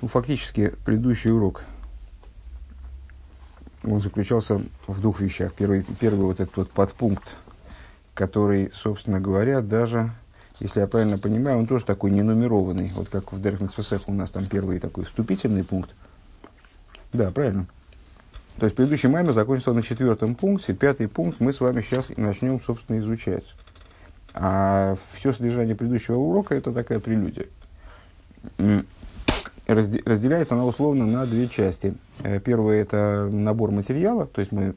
Ну, фактически, предыдущий урок, он заключался в двух вещах. Первый, первый вот этот вот подпункт, который, собственно говоря, даже, если я правильно понимаю, он тоже такой ненумерованный. Вот как в Дерхмитсвесех у нас там первый такой вступительный пункт. Да, правильно. То есть предыдущий маймер закончился на четвертом пункте. Пятый пункт мы с вами сейчас начнем, собственно, изучать. А все содержание предыдущего урока это такая прелюдия разделяется она условно на две части. Э, первое – это набор материала, то есть мы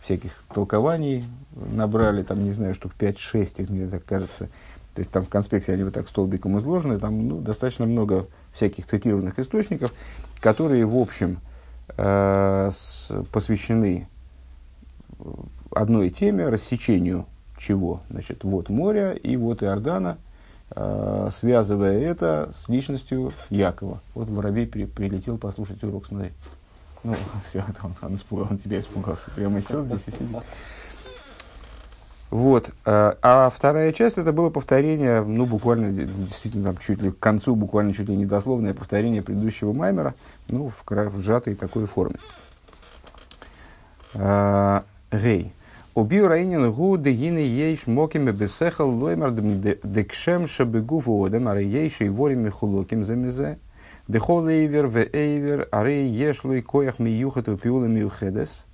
всяких толкований набрали, там, не знаю, штук 5-6, мне так кажется. То есть там в конспекте они вот так столбиком изложены, там ну, достаточно много всяких цитированных источников, которые, в общем, э, посвящены одной теме, рассечению чего? Значит, вот моря и вот Иордана – связывая это с личностью Якова. Вот воробей при, прилетел послушать урок, смотри. Ну, все, он, он, испугал, он тебя испугался. Прямо сел здесь и сидит. Вот. Э, а вторая часть это было повторение, ну, буквально, действительно, там чуть ли к концу, буквально чуть ли не дословное повторение предыдущего маймера, ну, в, в сжатой такой форме. Э, Гей. Убил Раинин гу дегины ейш моким бесехал лоймар декшем шабегу водем, аре ейш и ворим михулоким замезе. Дехол эйвер в эйвер, аре еш лой коях миюхат упиула миюхедес.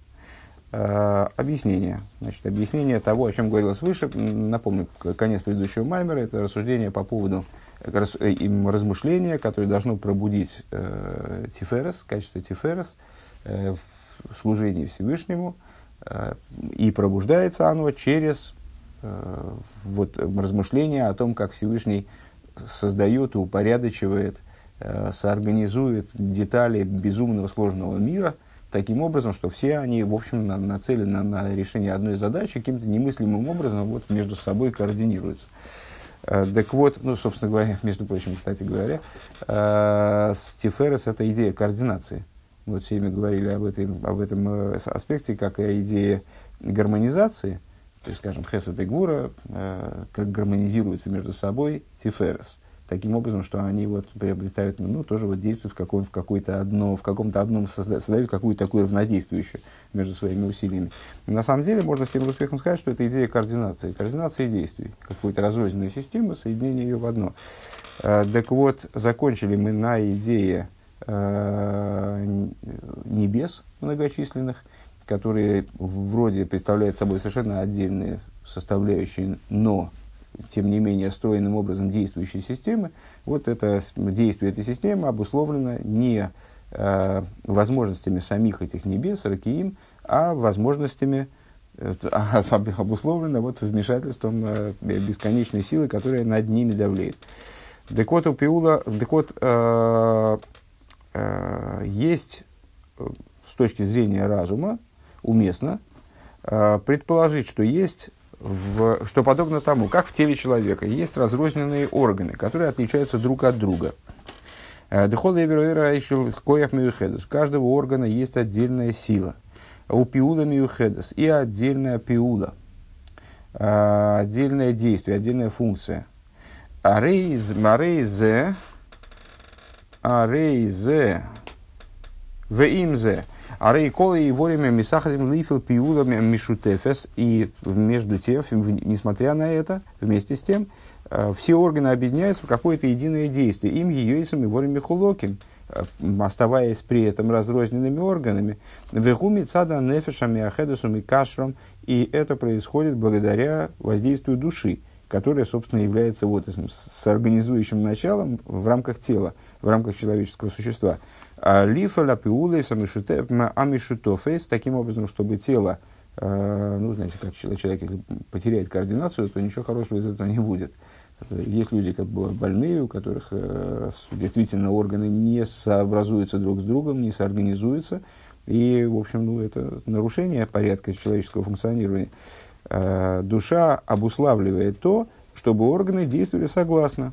Объяснение. Значит, объяснение того, о чем говорилось выше. Напомню, конец предыдущего маймера. Это рассуждение по поводу им размышления, которое должно пробудить э, Тиферес, качество Тиферес э, в служении Всевышнему – Э, и пробуждается оно через э, вот, размышления о том, как Всевышний создает и упорядочивает, э, соорганизует детали безумного сложного мира таким образом, что все они, в общем, на, нацелены на, решение одной задачи, каким-то немыслимым образом вот, между собой координируются. Так вот, ну, собственно говоря, между прочим, кстати говоря, с Тиферес это идея координации – мы все время говорили об, этой, об этом э, аспекте, как и о идее гармонизации, то есть, скажем, Хесед и Гура э, гармонизируются между собой Тиферес. Таким образом, что они вот приобретают, ну, тоже вот действуют в, каком, в, какой-то одно, в каком-то одном, создают, создают какую-то такую равнодействующую между своими усилиями. На самом деле, можно с тем успехом сказать, что это идея координации, координации действий, какой-то разрозненной системы, соединения ее в одно. Э, так вот, закончили мы на идее небес многочисленных, которые вроде представляют собой совершенно отдельные составляющие, но тем не менее стройным образом действующей системы, вот это действие этой системы обусловлено не э, возможностями самих этих небес, ракиим, а возможностями, э, а, обусловлено вот вмешательством э, бесконечной силы, которая над ними давлеет. У Пиула, э, Э, есть э, с точки зрения разума уместно э, предположить, что есть в, что подобно тому, как в теле человека есть разрозненные органы, которые отличаются друг от друга. У каждого органа есть отдельная сила. У пиула миухедес и отдельная пиула. Отдельное действие, отдельная функция. Арейз, марейзе, Арейзе. Веимзе. Арей Кола и Ворими Мисахадим Лифил Пиулами Мишутефес. И между тем, несмотря на это, вместе с тем, э, все органы объединяются в какое-то единое действие. Им Йойсом и Ворими Хулоким э, оставаясь при этом разрозненными органами, вегуми цада нефешами ахедусом и кашром, и это происходит благодаря воздействию души, которая, собственно, является вот этим соорганизующим началом в рамках тела в рамках человеческого существа. А лифа лапиулей амишутофейс, таким образом, чтобы тело, э, ну, знаете, как человек, если потеряет координацию, то ничего хорошего из этого не будет. Есть люди, как бы больные, у которых э, действительно органы не сообразуются друг с другом, не соорганизуются. И, в общем, ну, это нарушение порядка человеческого функционирования. Э, душа обуславливает то, чтобы органы действовали согласно.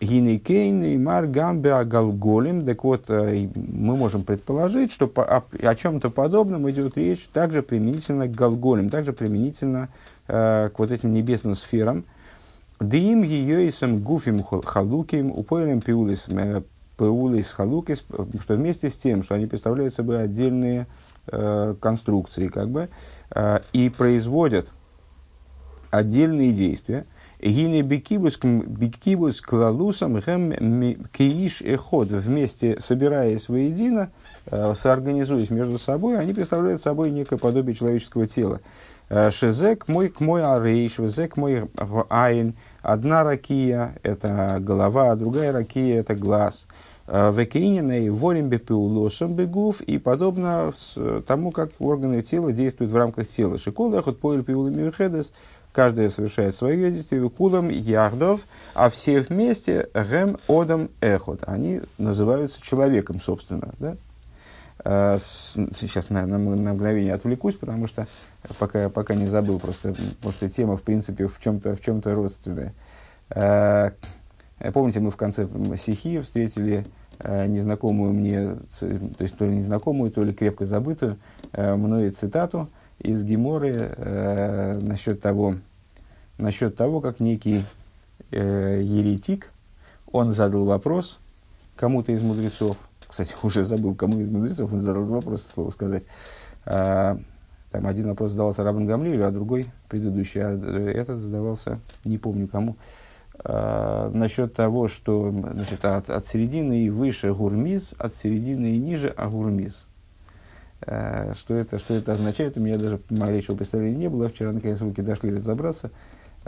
Гинекейн и Мар Гамбе Агалголем. Так вот, э, мы можем предположить, что о, чем-то подобном идет речь также применительно к Галголем, также применительно э, к вот этим небесным сферам. Дим сам гуфим халуким упоилем пиулис пеулы с халукис, что вместе с тем, что они представляют собой отдельные э, конструкции, как бы, э, и производят отдельные действия, Гине бикибус клалусом гэм кииш эход вместе собираясь воедино, э, соорганизуясь между собой, они представляют собой некое подобие человеческого тела. Э, шезек мой к мой арейш, везек мой айн. Одна ракия – это голова, другая ракия – это глаз. Э, Векейнина и волем бепеулосом бегув и подобно тому, как органы тела действуют в рамках тела. Шикол эхот поэль пиулами каждая совершает свое действие, кулам яхдов, а все вместе гэм одам эхот. Они называются человеком, собственно. Да? Э, сейчас на, на, на мгновение отвлекусь, потому что пока, пока не забыл, просто, потому что тема, в принципе, в чем-то в чем-то родственная. Э, помните, мы в конце стихи встретили э, незнакомую мне, то есть то ли незнакомую, то ли крепко забытую мной цитату из Геморы э, насчет, того, насчет того, как некий э, еретик, он задал вопрос кому-то из мудрецов, кстати, уже забыл, кому из мудрецов он задал вопрос, слово сказать. А, там один вопрос задавался Рабан Гамлилю, а другой, предыдущий, а этот задавался, не помню кому, а, насчет того, что значит, от, от середины и выше гурмиз, от середины и ниже агурмиз. А, что, это, что это означает, у меня даже малейшего представления не было. Вчера, наконец, руки дошли разобраться.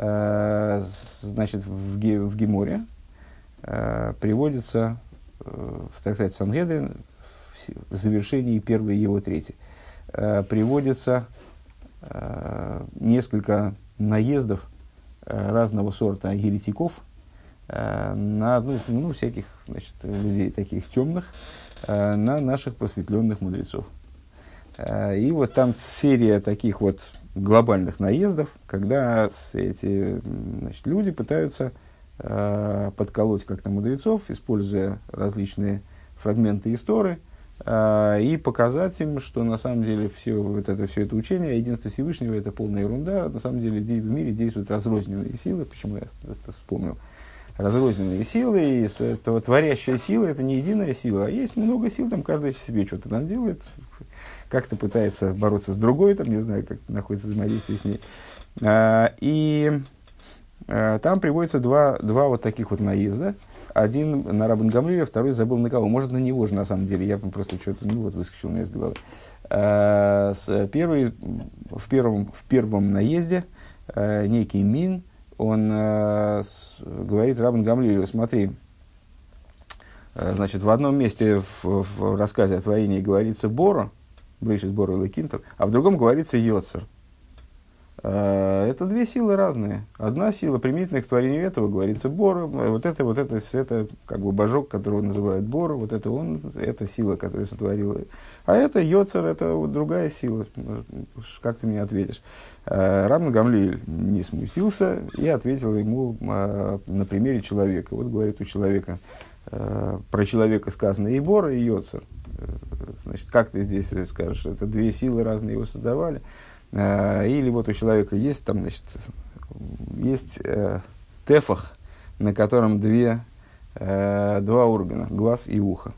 А, значит, в, в Геморе а, приводится Э, в трактате Сангедрин, в завершении первой его трети, э, приводится э, несколько наездов разного сорта еретиков на ну, ну, всяких значит, людей таких темных, на наших просветленных мудрецов. И вот там серия таких вот глобальных наездов, когда эти значит, люди пытаются э, подколоть как-то мудрецов, используя различные фрагменты истории, э, и показать им, что на самом деле все, вот это, все это учение, единство Всевышнего – это полная ерунда. На самом деле в мире действуют разрозненные силы, почему я это вспомнил. Разрозненные силы, и этого творящая сила – это не единая сила, а есть много сил, там каждый себе что-то там делает, как-то пытается бороться с другой, там, не знаю, как находится взаимодействие с ней. А, и Э, там приводится два, два вот таких вот наезда. Один на Рабан Гамлиля, второй забыл на кого. Может, на него же, на самом деле. Я просто что-то, ну вот, выскочил у меня из головы. С первый, в, первом, в первом наезде некий Мин, он говорит Рабан Гамлилю, смотри, значит, в одном месте в, в рассказе о творении говорится Боро, ближе с Боро Лекинтер, а в другом говорится Йоцер. Э, это две силы разные. Одна сила, применительная к творению этого, говорится Бор. Вот это, вот это, это как бы божок, которого называют Бор. Вот это он, это сила, которая сотворила. А это Йоцер, это вот другая сила. Как ты мне ответишь? Э, Рамна Гамли не смутился и ответил ему э, на примере человека. Вот говорит у человека, про человека сказано и Бор, и Йоцер. Значит, как ты здесь скажешь, это две силы разные его создавали. Э, или вот у человека есть там, значит, есть э, тефах, на котором две, э, два органа, глаз и ухо.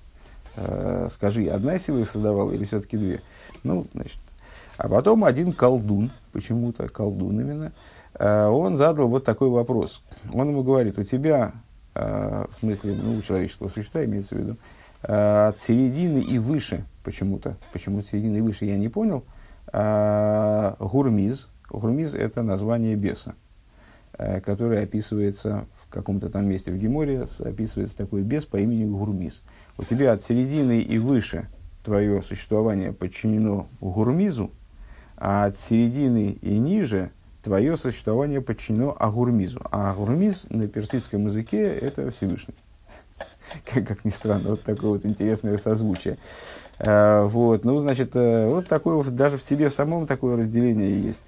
Э, скажи, одна сила создавала или все-таки две? Ну, значит, а потом один колдун, почему-то колдун именно, э, он задал вот такой вопрос. Он ему говорит, у тебя, э, в смысле, ну, у человеческого существа имеется в виду, э, от середины и выше, почему-то, почему середины и выше, я не понял, э, гурмиз. Гурмиз – это название беса, э, которое описывается в каком-то там месте в Геморе, описывается такой бес по имени Гурмиз. У тебя от середины и выше твое существование подчинено Гурмизу, а от середины и ниже твое существование подчинено Агурмизу. А Агурмиз на персидском языке – это Всевышний. как, как ни странно, вот такое вот интересное созвучие. А, вот, ну, значит, э, вот такое, даже в тебе самом такое разделение есть.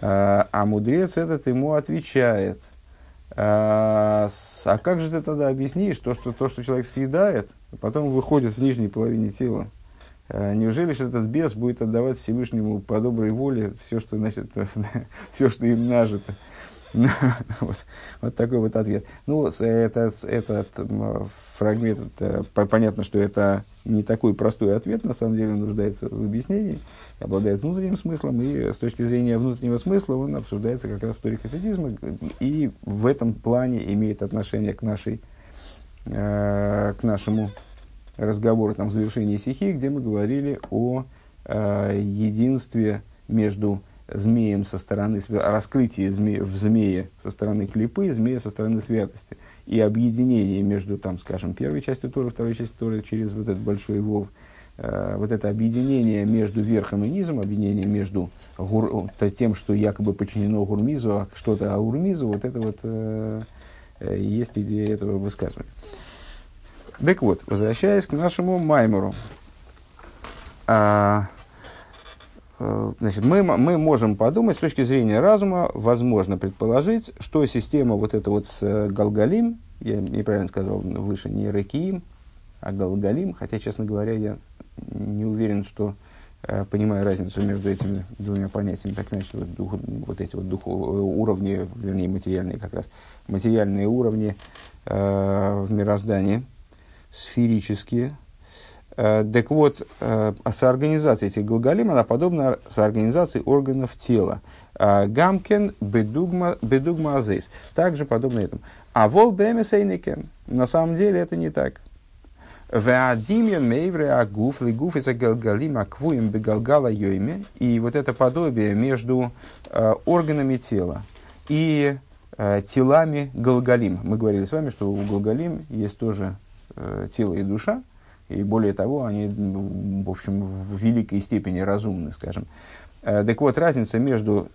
А, а мудрец этот ему отвечает. А, а как же ты тогда объяснишь то, что, то, что человек съедает, потом выходит в нижней половине тела? Неужели же этот бес будет отдавать Всевышнему по доброй воле все, что, значит, все, что им нажито? вот, такой вот ответ. Ну, это, этот фрагмент, это, понятно, что это не такой простой ответ, на самом деле нуждается в объяснении, обладает внутренним смыслом, и с точки зрения внутреннего смысла он обсуждается как раз в торе хасидизма, и в этом плане имеет отношение к, нашей, э, к нашему разговору там, в завершении стихи, где мы говорили о э, единстве между змеем со стороны, раскрытие зме, в змее со стороны клипы, змея со стороны святости. И объединение между, там, скажем, первой частью Торы, второй частью Торы через вот этот большой волк. Э, вот это объединение между верхом и низом, объединение между гур, тем, что якобы подчинено Гурмизу, а что-то Аурмизу, вот это вот э, э, есть идея этого высказывания. Так вот, возвращаясь к нашему Маймору. А, значит, мы, мы можем подумать, с точки зрения разума, возможно предположить, что система вот эта вот с э, Галгалим, я неправильно сказал выше, не Рекиим, а Галгалим, хотя, честно говоря, я не уверен, что э, понимаю разницу между этими двумя понятиями, так иначе вот, дух, вот эти вот дух, уровни, вернее, материальные как раз, материальные уровни э, в мироздании, сферические, Э, так вот, э, соорганизация этих глаголим, она подобна соорганизации органов тела. Э, гамкен бедугма, бедугма азейс. Также подобно этому. А вол бэмесейникен. На самом деле это не так. Веадимьян мейвре агуф лигуф из галгалим аквуем бегалгала йойме. И вот это подобие между органами тела и телами галгалим. Мы говорили с вами, что у галгалим есть тоже тело и душа, и более того, они, в общем, в великой степени разумны, скажем. Э, так вот, разница между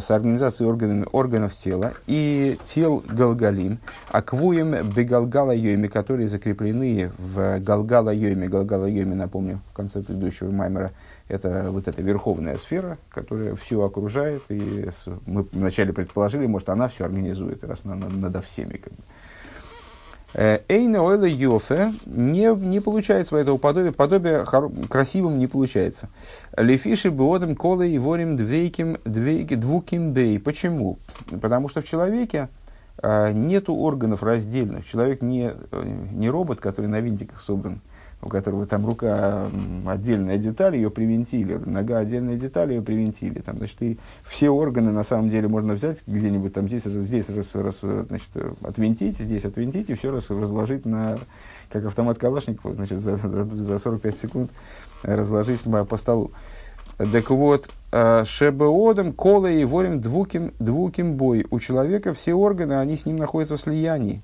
с организацией органами, органов тела и тел галгалим, аквуем бегалгала йоми, которые закреплены в галгала йоми. Галгала йоми, напомню, в конце предыдущего маймера, это вот эта верховная сфера, которая все окружает, и мы вначале предположили, может, она все организует, раз она надо всеми. Как бы. Э, Эйна ойла йофе не, не получается в этого подобия, подобие хор, красивым не получается. Лефиши беодем колы и ворим двейким, двейки, двуким бей. Почему? Потому что в человеке э, нету органов раздельных. Человек не, э, не робот, который на винтиках собран у которого там рука отдельная деталь, ее привинтили, нога отдельная деталь, ее привинтили. Там, значит, и все органы на самом деле можно взять где-нибудь там здесь, здесь раз, раз, значит, отвинтить, здесь отвинтить и все раз разложить на, как автомат Калашникова, значит, за, за, за 45 секунд разложить по, по столу. Так вот, э, шебеодом, кола и ворим двуким, двуким бой. У человека все органы, они с ним находятся в слиянии.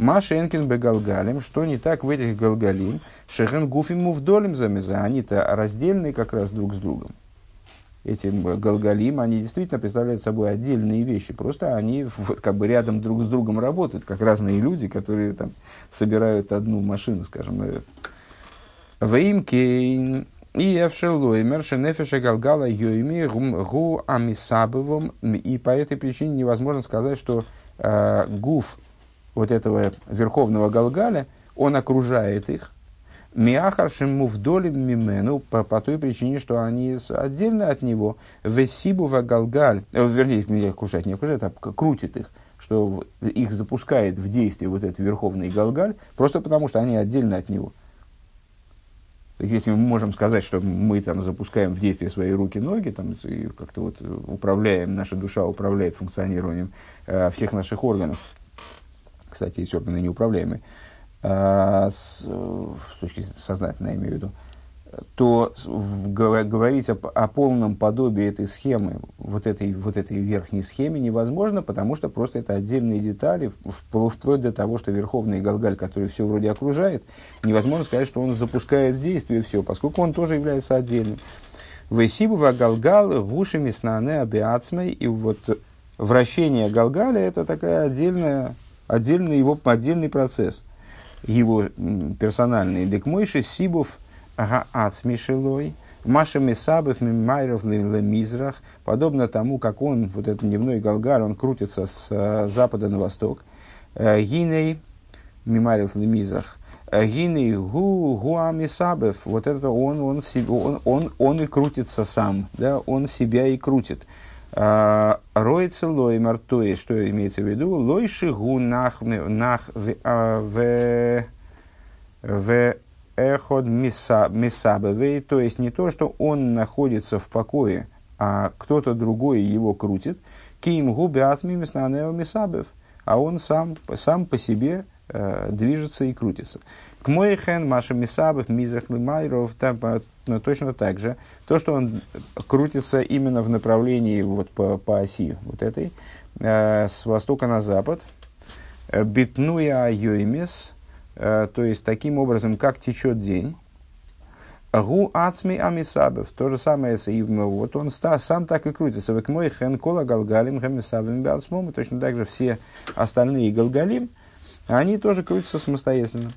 מה שאין כן בגלגלים, что не так в этих גלגלים, שהן גופים מובדלים זה מזה, они-то раздельные как раз друг с другом. Эти גלגלים, они действительно представляют собой отдельные вещи, просто они вот, как бы рядом друг с другом работают, как разные люди, которые там собирают одну машину, скажем. ואם כן אי אפשר לומר, שנפש הגלגל היומי הוא המסבבם, и по этой причине невозможно сказать, что э, гуф, вот этого верховного Галгаля, он окружает их. Миахаршим мувдолим мимену по, по той причине, что они отдельно от него. Весибу Галгаль, э, вернее, их окружает, не окружает, а крутит их что их запускает в действие вот этот верховный Галгаль, просто потому что они отдельно от него. Если мы можем сказать, что мы там запускаем в действие свои руки-ноги, там, и как-то вот управляем, наша душа управляет функционированием э, всех наших органов, кстати, есть органы неуправляемые, а, с, с точки сознательной, я имею в виду, то говорить о, о полном подобии этой схемы, вот этой, вот этой верхней схеме невозможно, потому что просто это отдельные детали, вплоть до того, что Верховный Галгаль, который все вроде окружает, невозможно сказать, что он запускает действие все, поскольку он тоже является отдельным. Весибу Галгал, вушами снане абиацмой, и вот вращение Галгаля это такая отдельная отдельный его отдельный процесс, его персональный. Декмойши Сибов Гаацмишелой, Маша Месабов Мимайров Лемизрах, подобно тому, как он, вот этот дневной Галгар, он крутится с э, запада на восток. Э, Гиней Мимайров Лемизрах. Э, Гиней Гу Гуамисабев, вот это он, он, он, он, он и крутится сам, да, он себя и крутит. А, Ройце лоймар, то есть, что имеется в виду, лойши гу нах, нах в, а, в, в эход мисабевей, то есть не то, что он находится в покое, а кто-то другой его крутит, ким губи ацми миснанео мисабев, а он сам, сам по себе э, движется и крутится. К Мойхен, Маша Мисабов, Мизрах Лимайров, ну, точно так же. То, что он крутится именно в направлении вот, по, по оси вот этой, э, с востока на запад. Э, Битнуя Йоймис, э, то есть таким образом, как течет день. Гу ацми амисабев. То же самое, и вот он ста, сам так и крутится. Век мой хен кола галгалим хамисабем беацмом. Точно так же все остальные галгалим, они тоже крутятся самостоятельно.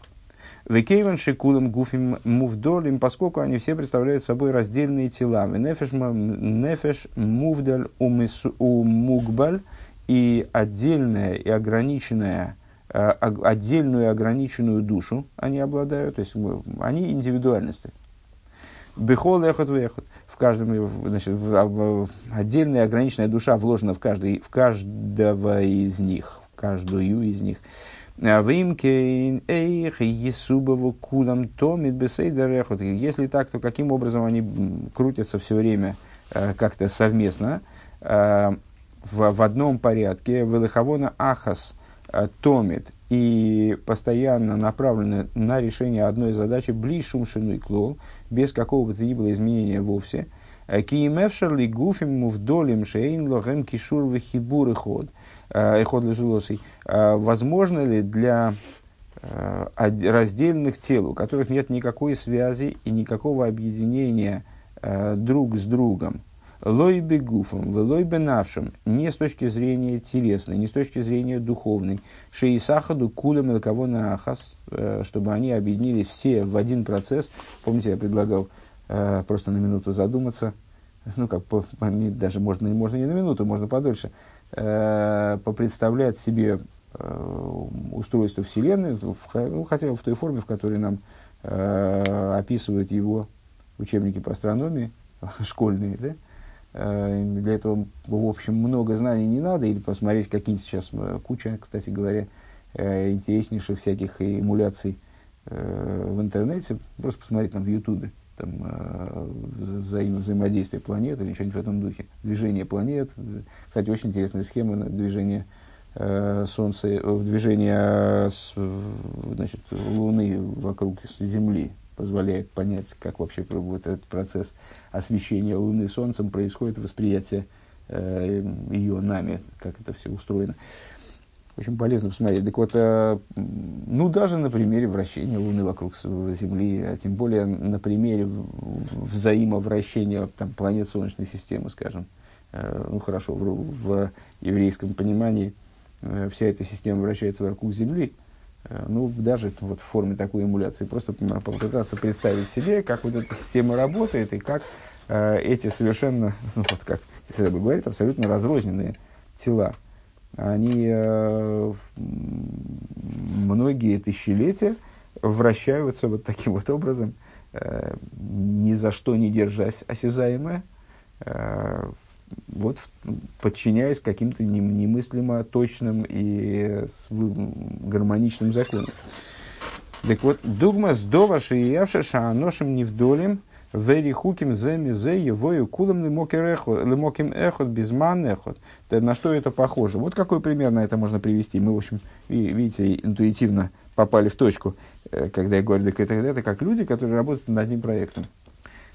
Векейвен шикулем гуфим мувдолим, поскольку они все представляют собой раздельные тела. Нефеш, мувдаль у мугбаль и отдельная и ограниченная э, отдельную и ограниченную душу они обладают, то есть они индивидуальности. Бехол эхот вехот. В каждом, значит, в, в, отдельная ограниченная душа вложена в, каждый, в каждого из них, в каждую из них. Вимкейн эйх есубову кулам томит бесейдерехот. Если так, то каким образом они крутятся все время э, как-то совместно э, в, в одном порядке. Велиховона ахас э, томит и постоянно направлены на решение одной задачи блишум и клол, без какого-то ни было изменения вовсе. Киемевшерли гуфим мувдолим шейн лохем кишур вихибур ход – эход лежулосой, возможно ли для э, раздельных тел, у которых нет никакой связи и никакого объединения э, друг с другом, лой бегуфом, лой бенавшим, не с точки зрения телесной, не с точки зрения духовной, шеисахаду кулем кого на ахас, э, чтобы они объединились все в один процесс. Помните, я предлагал просто на минуту задуматься, ну, как по, даже можно, можно не на минуту, можно подольше, э, попредставлять себе э, устройство Вселенной, в, ну, хотя бы в той форме, в которой нам э, описывают его учебники по астрономии, школьные, да? Э, для этого, в общем, много знаний не надо, или посмотреть какие-нибудь сейчас э, куча, кстати говоря, э, интереснейших всяких эмуляций э, в интернете, просто посмотреть там в Ютубе там, э, взаим, взаимодействие планет или что-нибудь в этом духе. Движение планет. Кстати, очень интересная схема движения э, Солнца, э, движения значит, Луны вокруг Земли позволяет понять, как вообще будет этот процесс освещения Луны Солнцем происходит, восприятие э, ее нами, как это все устроено. Э, очень полезно посмотреть. Так вот, э, ну, даже на примере вращения Луны вокруг Земли, а тем более на примере взаимовращения там, планет Солнечной системы, скажем. Э, ну, хорошо, в, в еврейском понимании э, вся эта система вращается вокруг Земли. Ну, даже вот в форме такой эмуляции, просто попытаться представить себе, как вот эта система работает и как эти совершенно, ну, вот как Исраиль говорит, абсолютно разрозненные тела они э, многие тысячелетия вращаются вот таким вот образом, э, ни за что не держась осязаемое, э, вот подчиняясь каким-то немыслимо точным и гармоничным законам. Так вот, дугма с доваши и явша шааношим невдолем – Верихуким земи зе его кулам лемоким эхот безман эхот. На что это похоже? Вот какой пример на это можно привести. Мы, в общем, видите, интуитивно попали в точку, э, когда я говорю, так это, это как люди, которые работают над одним проектом.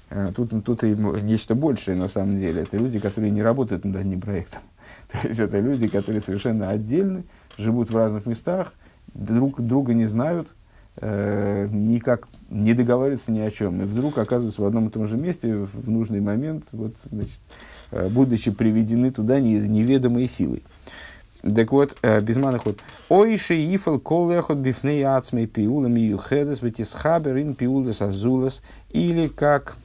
Э, тут, тут и нечто большее на самом деле. Это люди, которые не работают над одним проектом. То есть это люди, которые совершенно отдельны, живут в разных местах, друг друга не знают, э, никак не договариваются ни о чем. И вдруг оказываются в одном и том же месте в нужный момент, вот, значит, э, будучи приведены туда не, неведомой силой. Так вот, э, безманный ход. Ойши ифал колехот бифней ацмей пиулам юхедес ветисхабер ин пиулес азулас. Или как...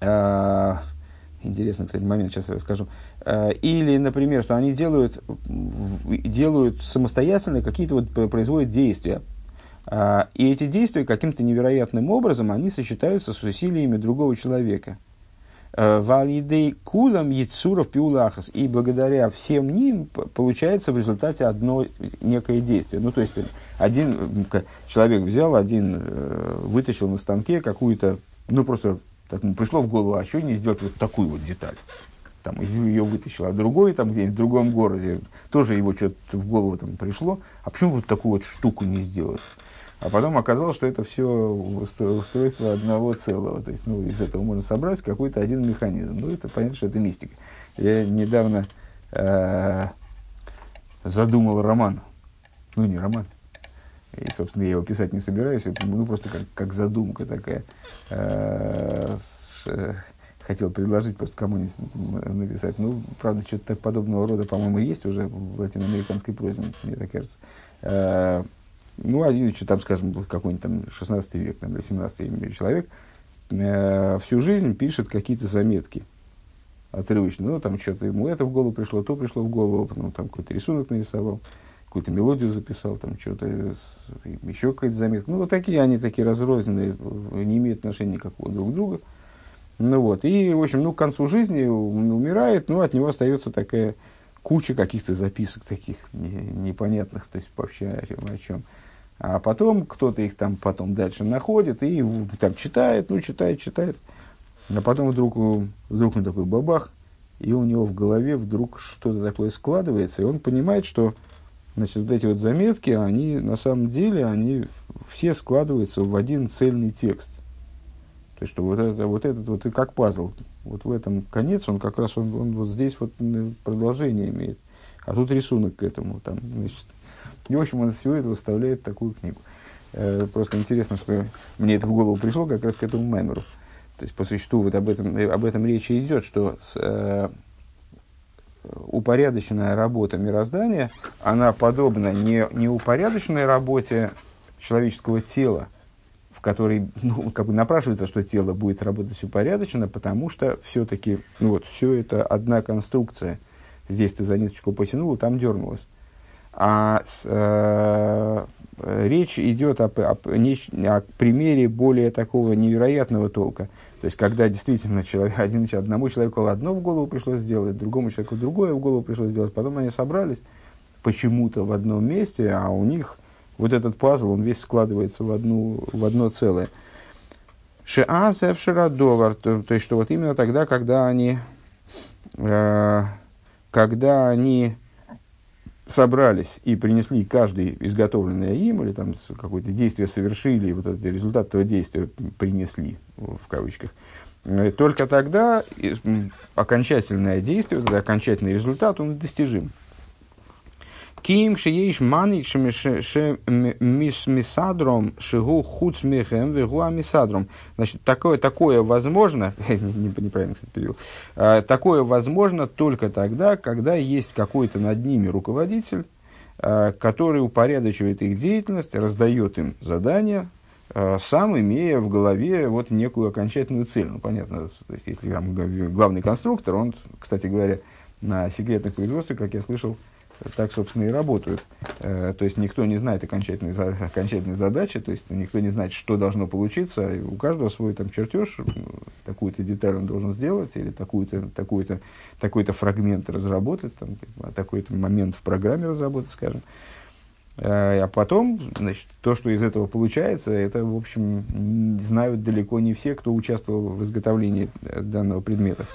Э, интересный, кстати, момент, сейчас расскажу. Э, или, например, что они делают, делают самостоятельно какие-то вот производят действия, и эти действия каким-то невероятным образом, они сочетаются с усилиями другого человека. Валидей кулам яцуров пиулахас. И благодаря всем ним получается в результате одно некое действие. Ну, то есть, один человек взял, один вытащил на станке какую-то, ну, просто так ему пришло в голову, а что не сделать вот такую вот деталь? Там, из ее вытащил, а другой там где-нибудь в другом городе, тоже его что-то в голову там пришло, а почему вот такую вот штуку не сделать? А потом оказалось, что это все устройство одного целого. То есть, ну, из этого можно собрать какой-то один механизм. Ну, это понятно, что это мистика. Я недавно э, задумал роман. Ну, не роман. И, собственно, я его писать не собираюсь. Ну, просто как, как задумка такая. Э, с, э, хотел предложить просто кому-нибудь написать. Ну, правда, что-то подобного рода, по-моему, есть уже в латиноамериканской прозе, мне так кажется. Ну, один, что там, скажем, какой-нибудь там 16 век там, или 17 человек, э, всю жизнь пишет какие-то заметки отрывочные. Ну, там что-то ему это в голову пришло, то пришло в голову, потом там какой-то рисунок нарисовал, какую-то мелодию записал, там что-то, еще какая-то заметка. Ну, вот такие они, такие разрозненные, не имеют отношения никакого друг к другу. Ну, вот. И, в общем, ну, к концу жизни умирает, ну, от него остается такая куча каких-то записок таких не, непонятных, то есть вообще о, о чем. А потом кто-то их там потом дальше находит и там читает, ну, читает, читает. А потом вдруг, вдруг он такой бабах, и у него в голове вдруг что-то такое складывается, и он понимает, что значит, вот эти вот заметки, они на самом деле, они все складываются в один цельный текст. То есть, что вот, это, вот этот вот и как пазл. Вот в этом конец, он как раз он, он вот здесь вот продолжение имеет. А тут рисунок к этому. Там, значит, и, в общем, он из всего этого выставляет такую книгу. Э, просто интересно, что мне это в голову пришло как раз к этому мемору. То есть, по существу, вот об этом, об этом речи идет, что с, э, упорядоченная работа мироздания, она подобна не, не упорядоченной работе человеческого тела, в которой ну, как бы напрашивается, что тело будет работать упорядоченно, потому что все-таки ну, вот, все это одна конструкция. Здесь ты за ниточку потянул, там дернулось. А с, э, речь идет о, о, о примере более такого невероятного толка. То есть, когда действительно человек, один, одному человеку одно в голову пришлось сделать, другому человеку другое в голову пришлось сделать, потом они собрались почему-то в одном месте, а у них вот этот пазл, он весь складывается в, одну, в одно целое. Шеазев ширадовар, то, то есть, что вот именно тогда, когда они, э, когда они собрались и принесли каждый изготовленное им, или там какое-то действие совершили, и вот этот результат этого действия принесли, в кавычках, э, только тогда окончательное действие, тогда окончательный результат, он достижим. Ким шееш маник мисадром шигу хуц мехем вегуа мисадром. Значит, такое, такое возможно, неправильно, кстати, перевел, а, такое возможно только тогда, когда есть какой-то над ними руководитель, а, который упорядочивает их деятельность, раздает им задания, а, сам имея в голове вот некую окончательную цель. Ну, понятно, то есть, если там главный конструктор, он, кстати говоря, на секретных производствах, как я слышал, так, собственно, и работают. Э, то есть никто не знает окончательной, окончательной задачи, то есть никто не знает, что должно получиться. У каждого свой там чертеж, такую-то деталь он должен сделать, или такую-то, такую-то, такой-то фрагмент разработать, там, такой-то момент в программе разработать, скажем. Э, а потом, значит, то, что из этого получается, это, в общем, знают далеко не все, кто участвовал в изготовлении э, данного предмета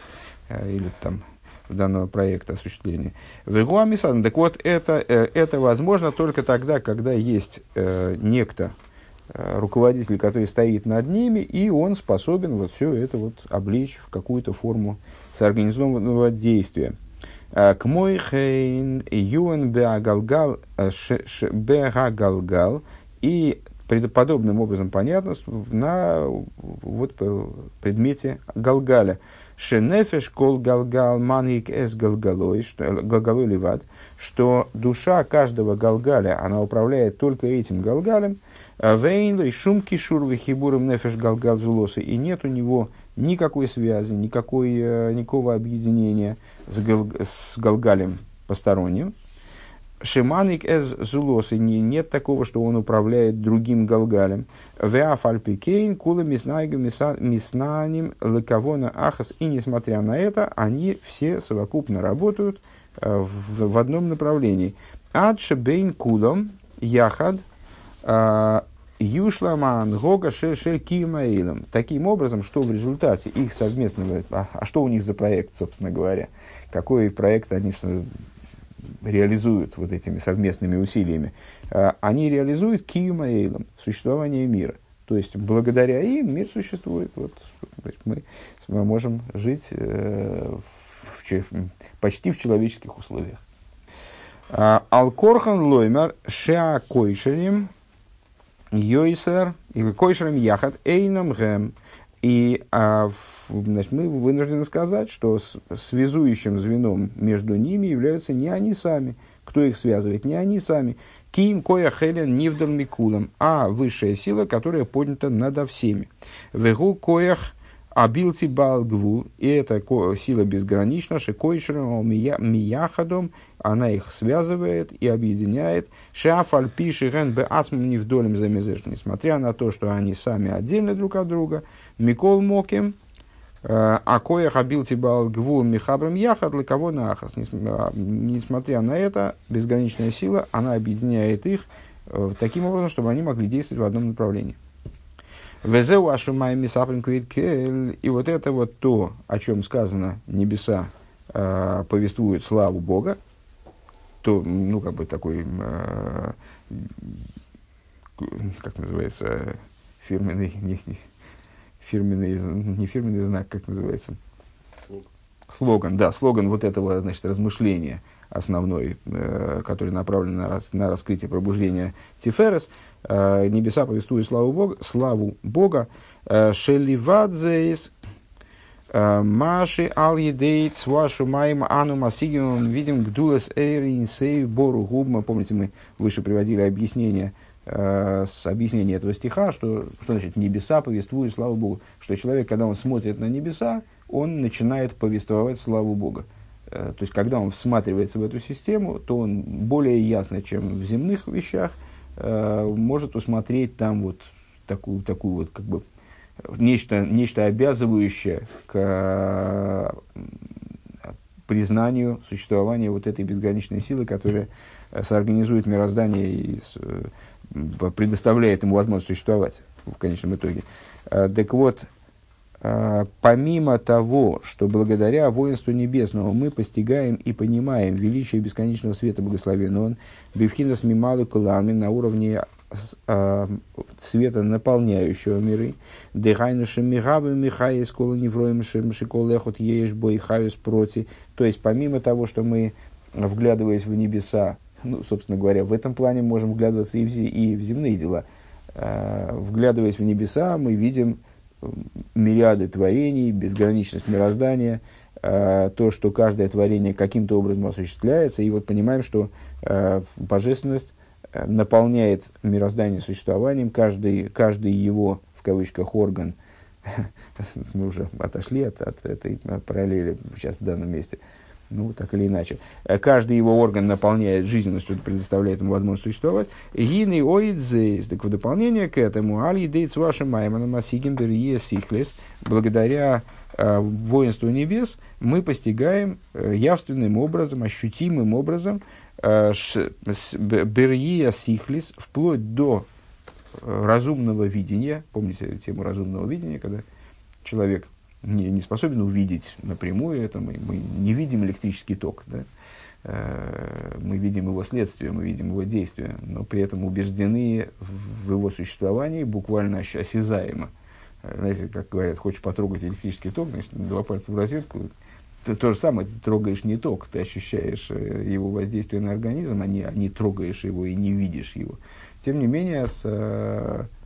или там данного проекта осуществления. Вегуамисан, так вот, это, э, это возможно только тогда, когда есть э, некто, э, руководитель, который стоит над ними, и он способен вот все это вот облечь в какую-то форму соорганизованного действия. К мой хейн юэн беагалгал беагалгал и подобным образом понятно на вот, предмете Галгаля. Шенефеш кол галгал манник эс галгалой, галгалой ливад, что душа каждого галгаля, она управляет только этим галгалем, а вейнлой шум кишур вихибуром нефеш галгал зулосы, и нет у него никакой связи, никакой, э, никакого объединения с, гал, с галгалем посторонним. Шиманик эз зулос, и не, нет такого, что он управляет другим галгалем. Веафальпикейн, кула миснайга миснаним лекавона ахас. И несмотря на это, они все совокупно работают э, в, в одном направлении. Адшебейн кулом яхад э, юшламан гога шель кимаилом. Таким образом, что в результате их совместного... А, а что у них за проект, собственно говоря? Какой проект они реализуют вот этими совместными усилиями, а, они реализуют киюма эйлом, существование мира. То есть, благодаря им мир существует. Вот, мы, мы можем жить э, в, почти в человеческих условиях. А, Алкорхан лоймер шеа койшерим йойсер и койшерим яхат эйном гэм и а, значит, мы вынуждены сказать, что связующим звеном между ними являются не они сами. Кто их связывает? Не они сами. Ким коя хелен нивдал микулам, а высшая сила, которая поднята над всеми. Вегу коях абилти балгву, и эта сила безгранична, шикойшером мияхадом, она их связывает и объединяет. Шафаль пиши ген бе вдолем замезеш, несмотря на то, что они сами отдельно друг от друга, Микол Моким, э, а кое хабил тибал гвул михабрам для кого на ахас. А, несмотря на это, безграничная сила, она объединяет их э, таким образом, чтобы они могли действовать в одном направлении. Везеу ашумай мисаприн И вот это вот то, о чем сказано небеса э, повествуют славу Бога, то, ну, как бы такой, э, как называется, фирменный, не, не, фирменный, не фирменный знак, как называется? Слоган. слоган, да, слоган вот этого, значит, размышления основной, э, который направлен на, на раскрытие пробуждения Тиферес, э, небеса повествуют славу Бога, славу Бога, э, Шеливадзеис, э, Маши ал едейт вашу маем ану масигимом видим гдулес эйрин сей бору губ. Мы помните, мы выше приводили объяснение Э, с объяснения этого стиха, что, что значит небеса повествуют славу Богу. Что человек, когда он смотрит на небеса, он начинает повествовать славу Бога. Э, то есть, когда он всматривается в эту систему, то он более ясно, чем в земных вещах, э, может усмотреть там вот такую, такую вот как бы нечто, нечто обязывающее к признанию существования вот этой безграничной силы, которая соорганизует мироздание и предоставляет ему возможность существовать в конечном итоге. А, так вот, а, помимо того, что благодаря воинству небесному мы постигаем и понимаем величие бесконечного света благословен он, бифхинас мималу кулами на уровне а, света, наполняющего миры, дыхайнушем мигабы михаис кола невроем шиколехот еш бой хаюс проти. То есть, помимо того, что мы, вглядываясь в небеса, ну, собственно говоря, в этом плане можем вглядываться и в, и в земные дела. Э, вглядываясь в небеса, мы видим мириады творений, безграничность мироздания, э, то, что каждое творение каким-то образом осуществляется, и вот понимаем, что э, божественность наполняет мироздание существованием, каждый, каждый его, в кавычках, орган, мы уже отошли от, от этой параллели сейчас в данном месте, ну, так или иначе. Э, каждый его орган наполняет жизненностью, предоставляет ему возможность существовать. Гины оидзейс, так в дополнение к этому, али дейц вашим майманом асигим сихлес, благодаря э, воинству небес, мы постигаем э, явственным образом, ощутимым образом э, берия сихлис, вплоть до э, разумного видения, помните тему разумного видения, когда человек не, не способен увидеть напрямую это, мы, мы не видим электрический ток, да? Э, мы видим его следствие, мы видим его действие, но при этом убеждены в его существовании буквально осязаемо. Э, знаете, как говорят, хочешь потрогать электрический ток, значит, два пальца в розетку, ты то же самое, ты трогаешь не ток, ты ощущаешь э, его воздействие на организм, а не, а не трогаешь его и не видишь его. Тем не менее, с,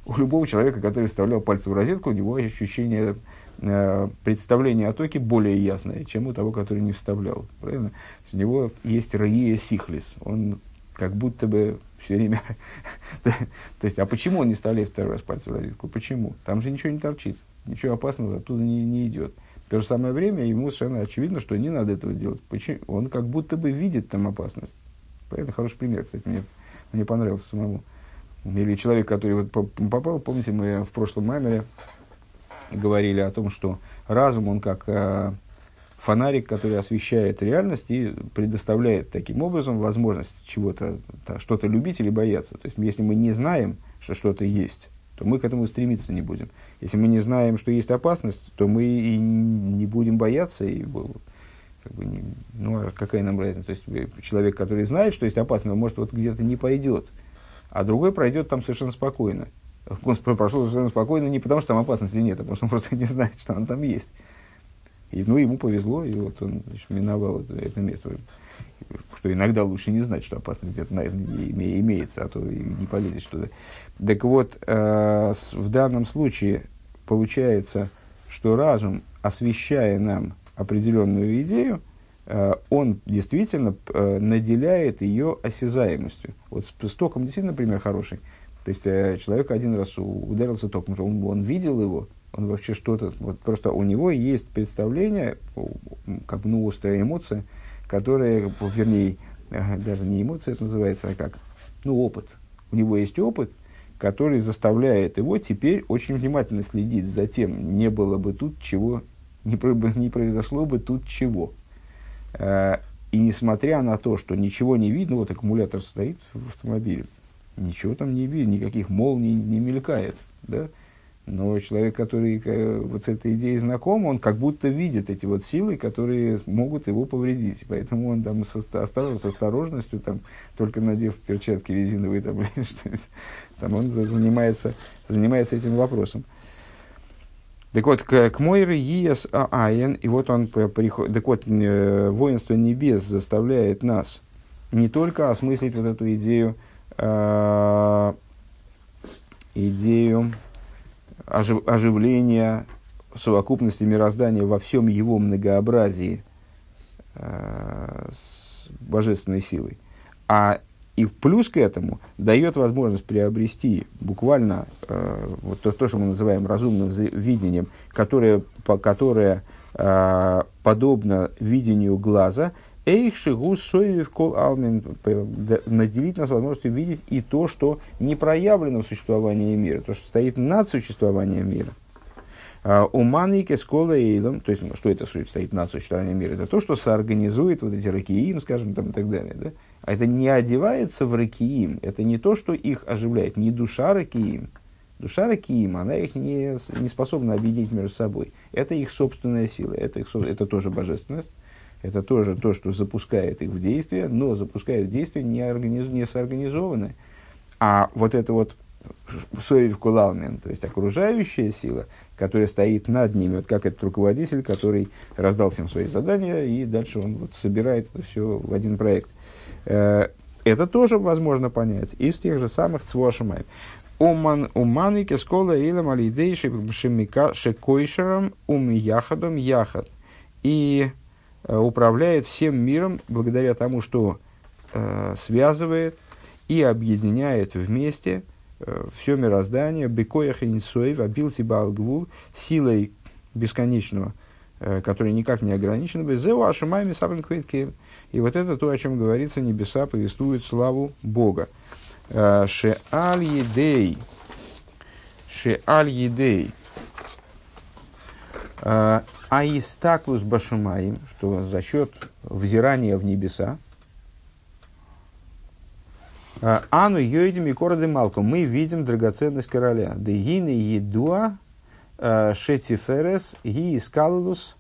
у любого человека, который вставлял пальцы в розетку, у него ощущение представление о токе более ясное, чем у того, который не вставлял. Правильно? У него есть раия сихлис. Он как будто бы все время... То есть, а почему он не вставляет второй раз пальцы в розетку? Почему? Там же ничего не торчит. Ничего опасного оттуда не, не идет. В то же самое время ему совершенно очевидно, что не надо этого делать. Почему? Он как будто бы видит там опасность. Правильно, хороший пример, кстати, мне, мне понравился самому. Или человек, который вот попал, помните, мы в прошлом мамере говорили о том, что разум, он как э, фонарик, который освещает реальность и предоставляет таким образом возможность чего-то, что-то любить или бояться. То есть, если мы не знаем, что что-то есть, то мы к этому стремиться не будем. Если мы не знаем, что есть опасность, то мы и не будем бояться. И, как бы, не, ну, а какая нам разница? То есть, э, человек, который знает, что есть опасность, он может вот где-то не пойдет, а другой пройдет там совершенно спокойно. Он прошел совершенно спокойно не потому, что там опасности нет, а потому что он просто не знает, что он там есть. И, ну, ему повезло, и вот он значит, миновал это, это место. Что иногда лучше не знать, что опасность где-то, наверное, име, имеется, а то и не полезешь туда. Так вот, э, в данном случае получается, что разум, освещая нам определенную идею, э, он действительно э, наделяет ее осязаемостью. Вот с, с током действительно пример хороший. То есть э, человек один раз ударился током, он, он видел его, он вообще что-то, вот просто у него есть представление, как бы, ну, острая эмоция, которая, вернее, даже не эмоция это называется, а как, ну, опыт. У него есть опыт, который заставляет его теперь очень внимательно следить за тем, не было бы тут чего, не, не произошло бы тут чего. Э, и несмотря на то, что ничего не видно, вот аккумулятор стоит в автомобиле, ничего там не видно, никаких молний не мелькает, да, но человек, который э, вот с этой идеей знаком, он как будто видит эти вот силы, которые могут его повредить. Поэтому он там со, с осторожностью, там, только надев перчатки резиновые, там, там он занимается, занимается этим вопросом. Так вот, к, к Мойре Иес Аен, и вот он приходит, так вот, э, воинство небес заставляет нас не только осмыслить вот эту идею, э, идею ожив, оживления совокупности мироздания во всем его многообразии э, с божественной силой. А и плюс к этому дает возможность приобрести буквально э, вот то, то, что мы называем разумным видением, которое, по, которое э, подобно видению глаза, Эйх шигус соевив кол алмин наделить нас возможностью видеть и то, что не проявлено в существовании мира, то, что стоит над существованием мира. А, у маники скола эйлом, то есть, что это стоит над существованием мира, это то, что соорганизует вот эти ракиим, скажем, там, и так далее. Да? А это не одевается в ракиим, это не то, что их оживляет, не душа ракиим. Душа ракиим, она их не, не способна объединить между собой. Это их собственная сила, это, их, это тоже божественность это тоже то, что запускает их в действие, но запускает в действие не, организ, не соорганизованное. А вот это вот соев кулалмен, то есть окружающая сила, которая стоит над ними, вот как этот руководитель, который раздал всем свои задания, и дальше он вот собирает это все в один проект. Э, это тоже возможно понять из тех же самых цвошимай. Уман, уманы кескола илам алидей шемика шекойшерам ум яхадом яхад. И управляет всем миром благодаря тому, что э, связывает и объединяет вместе э, все мироздание, бекоях и инсоев, абилти балгвул, силой бесконечного, э, который никак не ограничен, безеу ашумайми сабрин И вот это то, о чем говорится, небеса повествуют славу Бога. Э, Шеаль едей, шеаль едей, э, Аистаклус башумаим, что за счет взирания в небеса, а, Ану йойдем и короды малку. Мы видим драгоценность короля. Дегины едуа а, шетиферес и искалус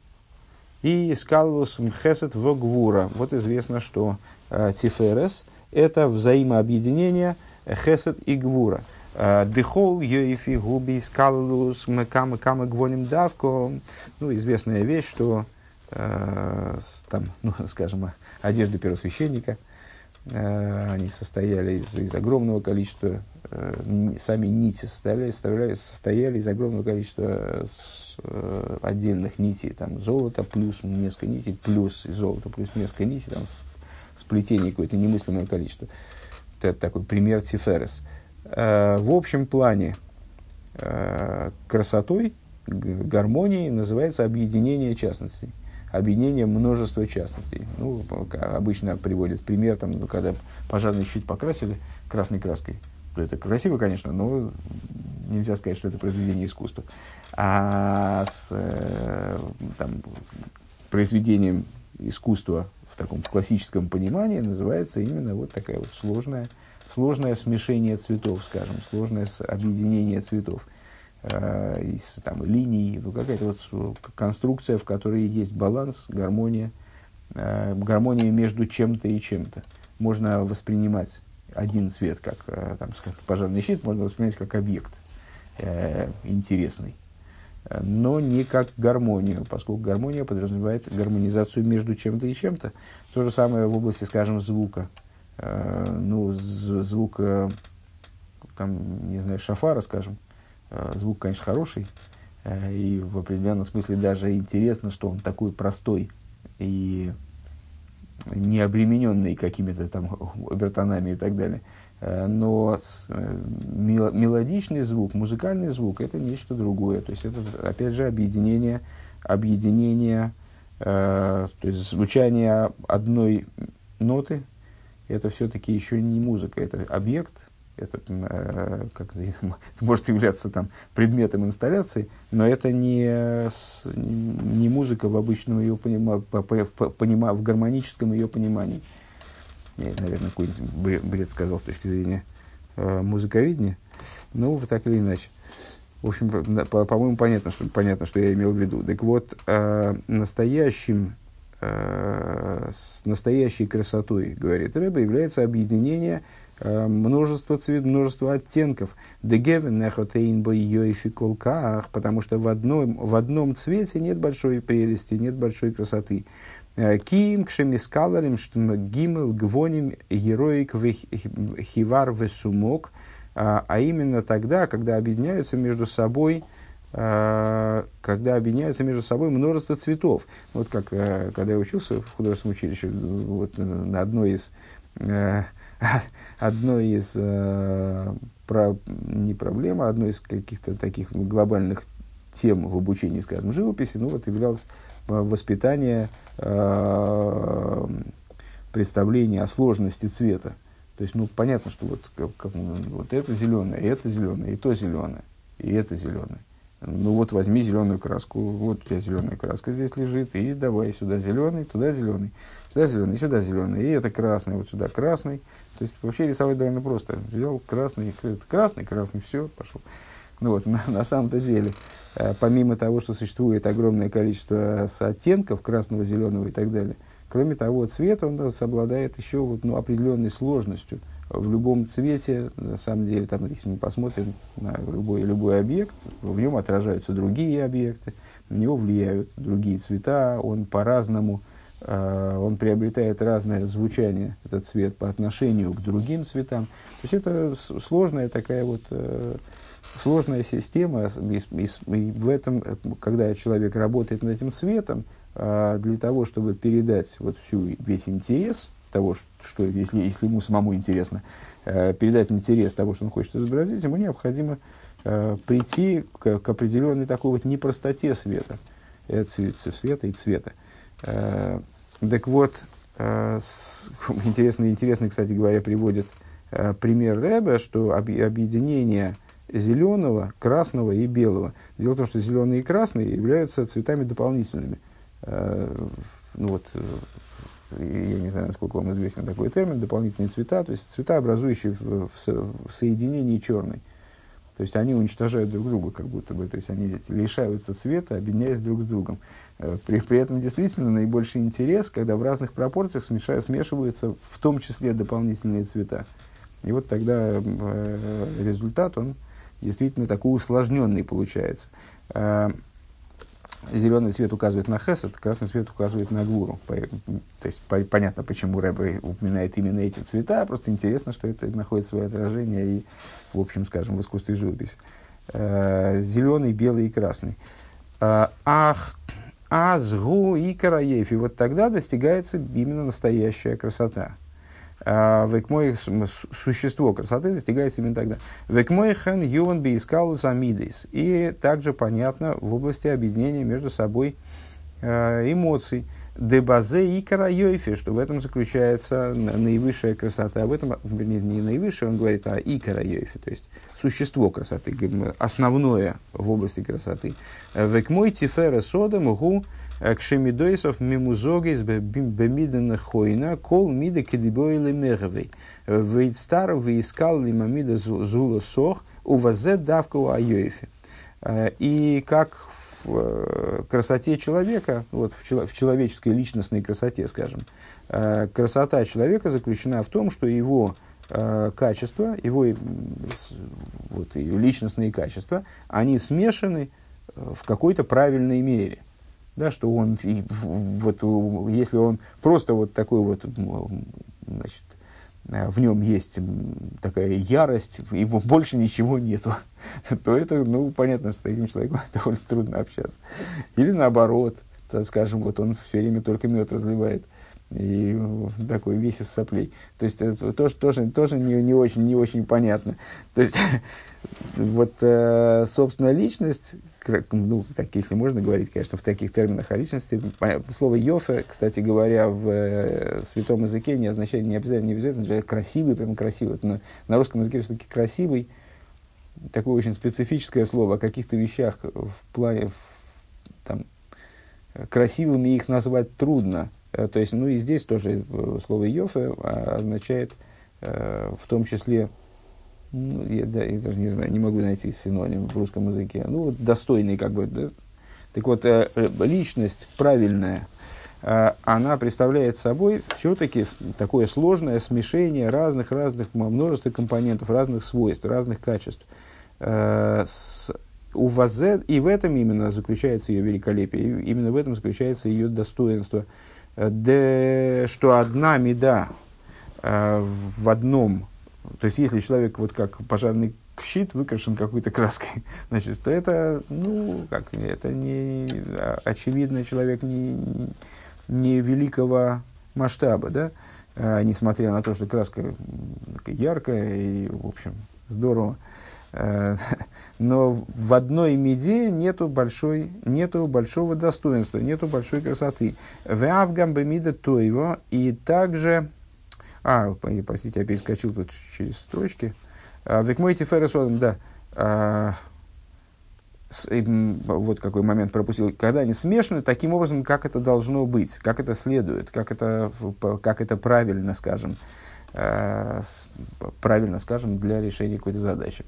и искалус мхесет вогвура. Вот известно, что а, тиферес – это взаимообъединение хесет и гвура – Дехол йоифи губи скалус кама кама гвоним давко. Ну, известная вещь, что э, там, ну, скажем, одежды первосвященника, э, они состояли из, из огромного количества, э, сами нити состояли, состояли, состояли из огромного количества с, э, отдельных нитей, там, золото плюс несколько нитей, плюс золото плюс несколько нитей, там, сплетение какое-то немыслимое количество. Это такой пример Тиферес. Э, Э, в общем плане э, красотой, гармонией называется объединение частностей. объединение множества частностей. Ну, обычно приводят пример, там, ну, когда пожарный щит покрасили красной краской. Это красиво, конечно, но нельзя сказать, что это произведение искусства. А с э, там, произведением искусства в таком классическом понимании называется именно вот такая вот сложная, сложное смешение цветов, скажем, сложное объединение цветов э, из там, линий, ну, какая-то вот конструкция, в которой есть баланс, гармония, э, гармония между чем-то и чем-то. Можно воспринимать один цвет, как, э, там, как пожарный щит, можно воспринимать как объект э, интересный, но не как гармонию, поскольку гармония подразумевает гармонизацию между чем-то и чем-то. То же самое в области, скажем, звука. Э, ну, звук, э, там, не знаю, шафара, скажем, э, звук, конечно, хороший, и в определенном смысле даже интересно, что он такой простой и не обремененный какими-то там обертонами и так далее. Но мелодичный звук, музыкальный звук – это нечто другое. То есть это, опять же, объединение, объединение то есть звучание одной ноты – это все-таки еще не музыка, это объект, это, э, как может являться там, предметом инсталляции, но это не, не музыка в обычном ее понима, по, по, по, в гармоническом ее понимании. Я, наверное, какой-нибудь бред сказал с точки зрения э, музыковедения. Ну, так или иначе. В общем, по, по-моему, понятно что, понятно, что я имел в виду. Так вот, э, настоящим, с настоящей красотой, говорит Рэба, является объединение э, множества цвет, множества оттенков. Потому что в одном, в одном цвете нет большой прелести, нет большой красоты. Киим кшемискаларим гимел гвоним героик хивар весумок, а, именно тогда, когда объединяются между собой когда объединяются между собой множество цветов. Вот как, э, когда я учился в художественном училище, вот на одной из, э, одной из э, про, не проблем, а одной из каких-то таких глобальных тем в обучении, скажем, живописи, ну вот являлось воспитание э, представления о сложности цвета. То есть, ну, понятно, что вот, как, вот это зеленое, и это зеленое, и то зеленое, и это зеленое. Ну вот возьми зеленую краску, вот у тебя зеленая краска здесь лежит, и давай сюда зеленый, туда зеленый, сюда зеленый, сюда зеленый, и это красный, вот сюда красный. То есть вообще рисовать довольно просто. Взял красный, красный, красный, все, пошел. Ну вот, на, на самом-то деле, э, помимо того, что существует огромное количество оттенков красного, зеленого и так далее, кроме того, цвет, он вот, обладает еще вот, ну, определенной сложностью. В любом цвете, на самом деле, там, если мы посмотрим на любой, любой объект, в нем отражаются другие объекты, на него влияют другие цвета, он по-разному, э, он приобретает разное звучание, этот цвет, по отношению к другим цветам. То есть это сложная такая вот э, сложная система, и, и, и в этом, когда человек работает над этим светом, а, для того, чтобы передать вот всю, весь интерес того, что, если, если ему самому интересно, а, передать интерес того, что он хочет изобразить, ему необходимо а, прийти к, к определенной такой вот непростоте света, э, света и цвета. Так вот, интересно, интересно, кстати говоря, приводит пример Рэба, что объединение зеленого, красного и белого. Дело в том, что зеленый и красный являются цветами дополнительными. Э, ну вот, э, я не знаю, насколько вам известен такой термин, дополнительные цвета, то есть цвета, образующие в, в, в соединении черный. То есть они уничтожают друг друга, как будто бы, то есть они лишаются цвета, объединяясь друг с другом. Э, при, при этом действительно наибольший интерес, когда в разных пропорциях смешают, смешиваются в том числе дополнительные цвета. И вот тогда э, результат, он действительно такой усложненный получается. Зеленый цвет указывает на хесед, красный цвет указывает на гуру. То есть по, понятно, почему Рэбе упоминает именно эти цвета, просто интересно, что это находит свое отражение и, в общем, скажем, в искусстве живописи. А, зеленый, белый и красный. А, ах, азгу и караев. И вот тогда достигается именно настоящая красота. А, Векмой существо красоты достигается именно тогда. Векмой хэн юван биискалус амидис. И также понятно в области объединения между собой эмоций. Дебазе и карайойфи, что в этом заключается наивысшая красота. В этом, вернее, не наивысшая, он говорит, а и карайойфи, то есть существо красоты, основное в области красоты. Век мой тифера сода могу кшемидойсов мимузогейс бемиден хойна кол мида кедибойлы меговей. Вейдстар выискал лимамида зула сох увазе давку айойфи. И как в э, красоте человека, вот в, в человеческой личностной красоте, скажем, э, красота человека заключена в том, что его э, качества, его вот, личностные качества, они смешаны в какой-то правильной мере. Да, что он, и, вот, если он просто вот такой вот, значит, Э, в нем есть такая ярость, и больше ничего нету, то это, ну, понятно, что с таким человеком довольно трудно общаться. Или наоборот, так скажем, вот он все время только мед разливает, и такой весь из соплей. То есть, это тоже, тоже, тоже не, не, очень, не очень понятно. То есть, вот, э, собственно, личность, ну, так, если можно говорить, конечно, в таких терминах о личности, слово «йофе», кстати говоря, в э, святом языке не означает, не обязательно, не обязательно, красивый, прям красивый. На, на русском языке все-таки красивый, такое очень специфическое слово о каких-то вещах в плане, в, там, красивыми их назвать трудно. Э, то есть, ну и здесь тоже э, слово «йофе» означает в том числе ну, я, да, я даже не знаю, не могу найти синоним в русском языке. Ну, вот достойный, как бы, да? Так вот, э, э личность правильная, э, она представляет собой все-таки такое сложное смешение разных-разных, множества компонентов, разных свойств, разных качеств. У Вазе, и в этом именно заключается ее великолепие, именно в этом заключается ее достоинство. Де, что одна меда в одном то есть, если человек, вот как пожарный щит, выкрашен какой-то краской, значит, то это, ну, как, это не, а, очевидно, человек не, не великого масштаба, да, а, несмотря на то, что краска яркая и, в общем, здорово. А, но в одной меде нету, большой, нету большого достоинства, нету большой красоты. В Авгамбамида Тойво и также а, простите, я перескочил тут через строчки. А, Векмойти Ферресодом, да. А, вот какой момент пропустил. Когда они смешаны, таким образом, как это должно быть, как это следует, как это, как это правильно, скажем, а, правильно, скажем, для решения какой-то задачи.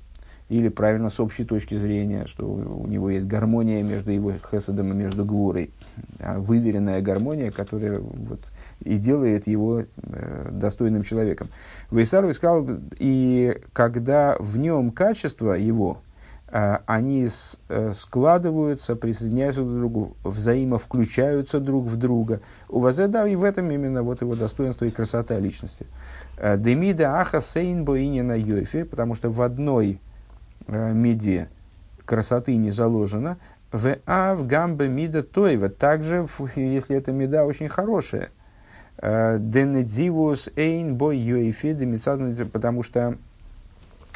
Или правильно с общей точки зрения, что у него есть гармония между его хесадом и между гвурой. Выверенная гармония, которая вот, и делает его э, достойным человеком. Вейсаров сказал, и когда в нем качество его, э, они э, складываются, присоединяются друг к другу, взаимовключаются друг в друга. У вас да, и в этом именно вот его достоинство и красота личности. Демида аха сейн боинина йофи, потому что в одной меде красоты не заложено, в ав гамбе мида тойва. Также, если эта меда очень хорошая, Денедивус эйн бой юэйфи потому что,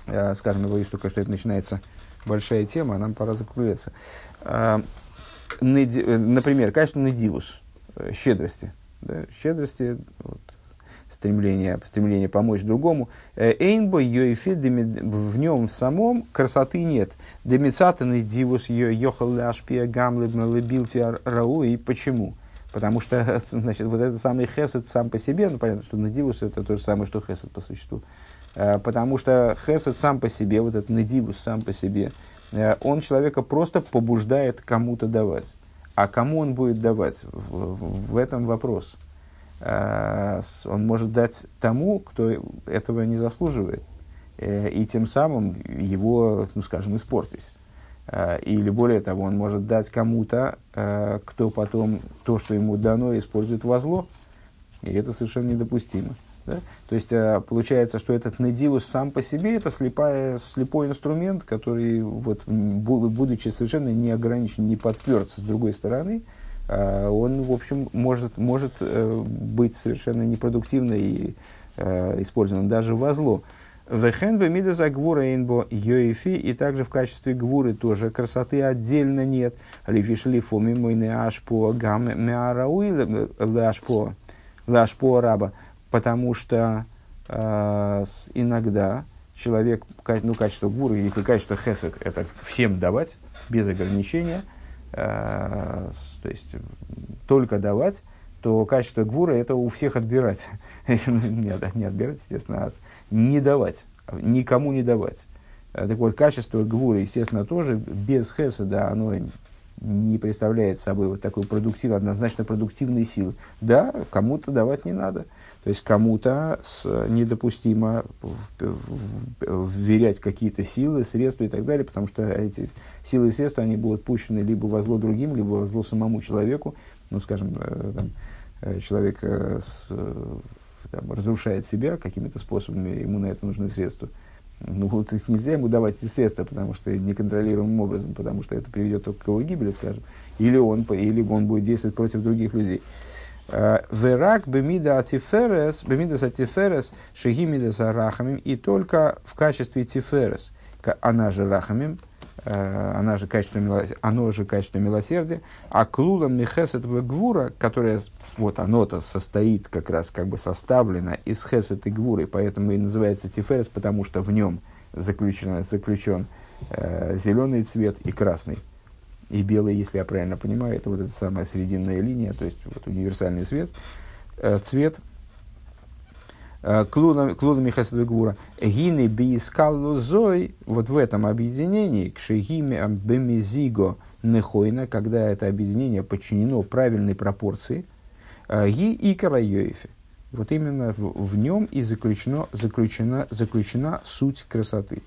э, скажем, я боюсь только, что это начинается большая тема, а нам пора закругляться. Э, например, качество недивус, э, щедрости. Да, щедрости, вот, стремление, стремление помочь другому. Эйнбо йоифи, в нем самом красоты нет. Демицатаны дивус йохал ляшпия гамлы лебилти рау. И почему? Потому что, значит, вот этот самый хесед сам по себе, ну, понятно, что надивус это то же самое, что хесед по существу. Э, потому что хесед сам по себе, вот этот надивус сам по себе, э, он человека просто побуждает кому-то давать. А кому он будет давать? В, в этом вопрос. Э, он может дать тому, кто этого не заслуживает. И тем самым его, ну, скажем, испортить. Э, или более того, он может дать кому-то, э, кто потом то, что ему дано, использует во зло. И это совершенно недопустимо. Да? То есть э, получается, что этот надивус сам по себе это слепая, слепой инструмент, который, вот, будучи совершенно не ограничен, не подтверд с другой стороны, он, в общем, может, может быть совершенно непродуктивно и использован даже во зло. Вехен вемида за гвура инбо йоифи, и также в качестве гвуры тоже красоты отдельно нет. Лифишли фоми мой не ашпо гам меарауи лашпо лашпо раба. Потому что э, иногда человек, ну, качество гвуры, если качество хесед, это всем давать, без ограничения, э, то есть только давать, то качество гвура это у всех отбирать. Не отбирать, естественно, а не давать, никому не давать. Э, так вот, качество гвура, естественно, тоже без хеседа, оно не представляет собой вот такой продуктивной, однозначно продуктивной силы. Да, кому-то давать не надо. То есть кому-то недопустимо вверять какие-то силы, средства и так далее, потому что эти силы и средства, они будут пущены либо во зло другим, либо во зло самому человеку. Ну, скажем, э, там, человек э, с, э, там, разрушает себя какими-то способами, ему на это нужны средства. Ну, вот их нельзя ему давать эти средства, потому что неконтролируемым образом, потому что это приведет только к его гибели, скажем, или он, или он будет действовать против других людей. Верак бемида атиферес, бемида атиферес, шегимида рахамим, и только в качестве тиферес, она же рахамим, Э, она же качество, милосердия, оно же качество милосердия, а клулам михесет гвура, которое, вот оно-то состоит как раз, как бы составлено из хесет и гвуры, поэтому и называется тиферес, потому что в нем заключен, заключен э, зеленый цвет и красный, и белый, если я правильно понимаю, это вот эта самая срединная линия, то есть вот универсальный цвет, э, цвет – клудами хасадвегура. Гины биискалу зой, вот в этом объединении, к шегиме бемизиго нехойна, когда это объединение подчинено правильной пропорции, э, ги и карайоефе. Вот именно в, в нем и заключено, заключена, заключена суть красоты.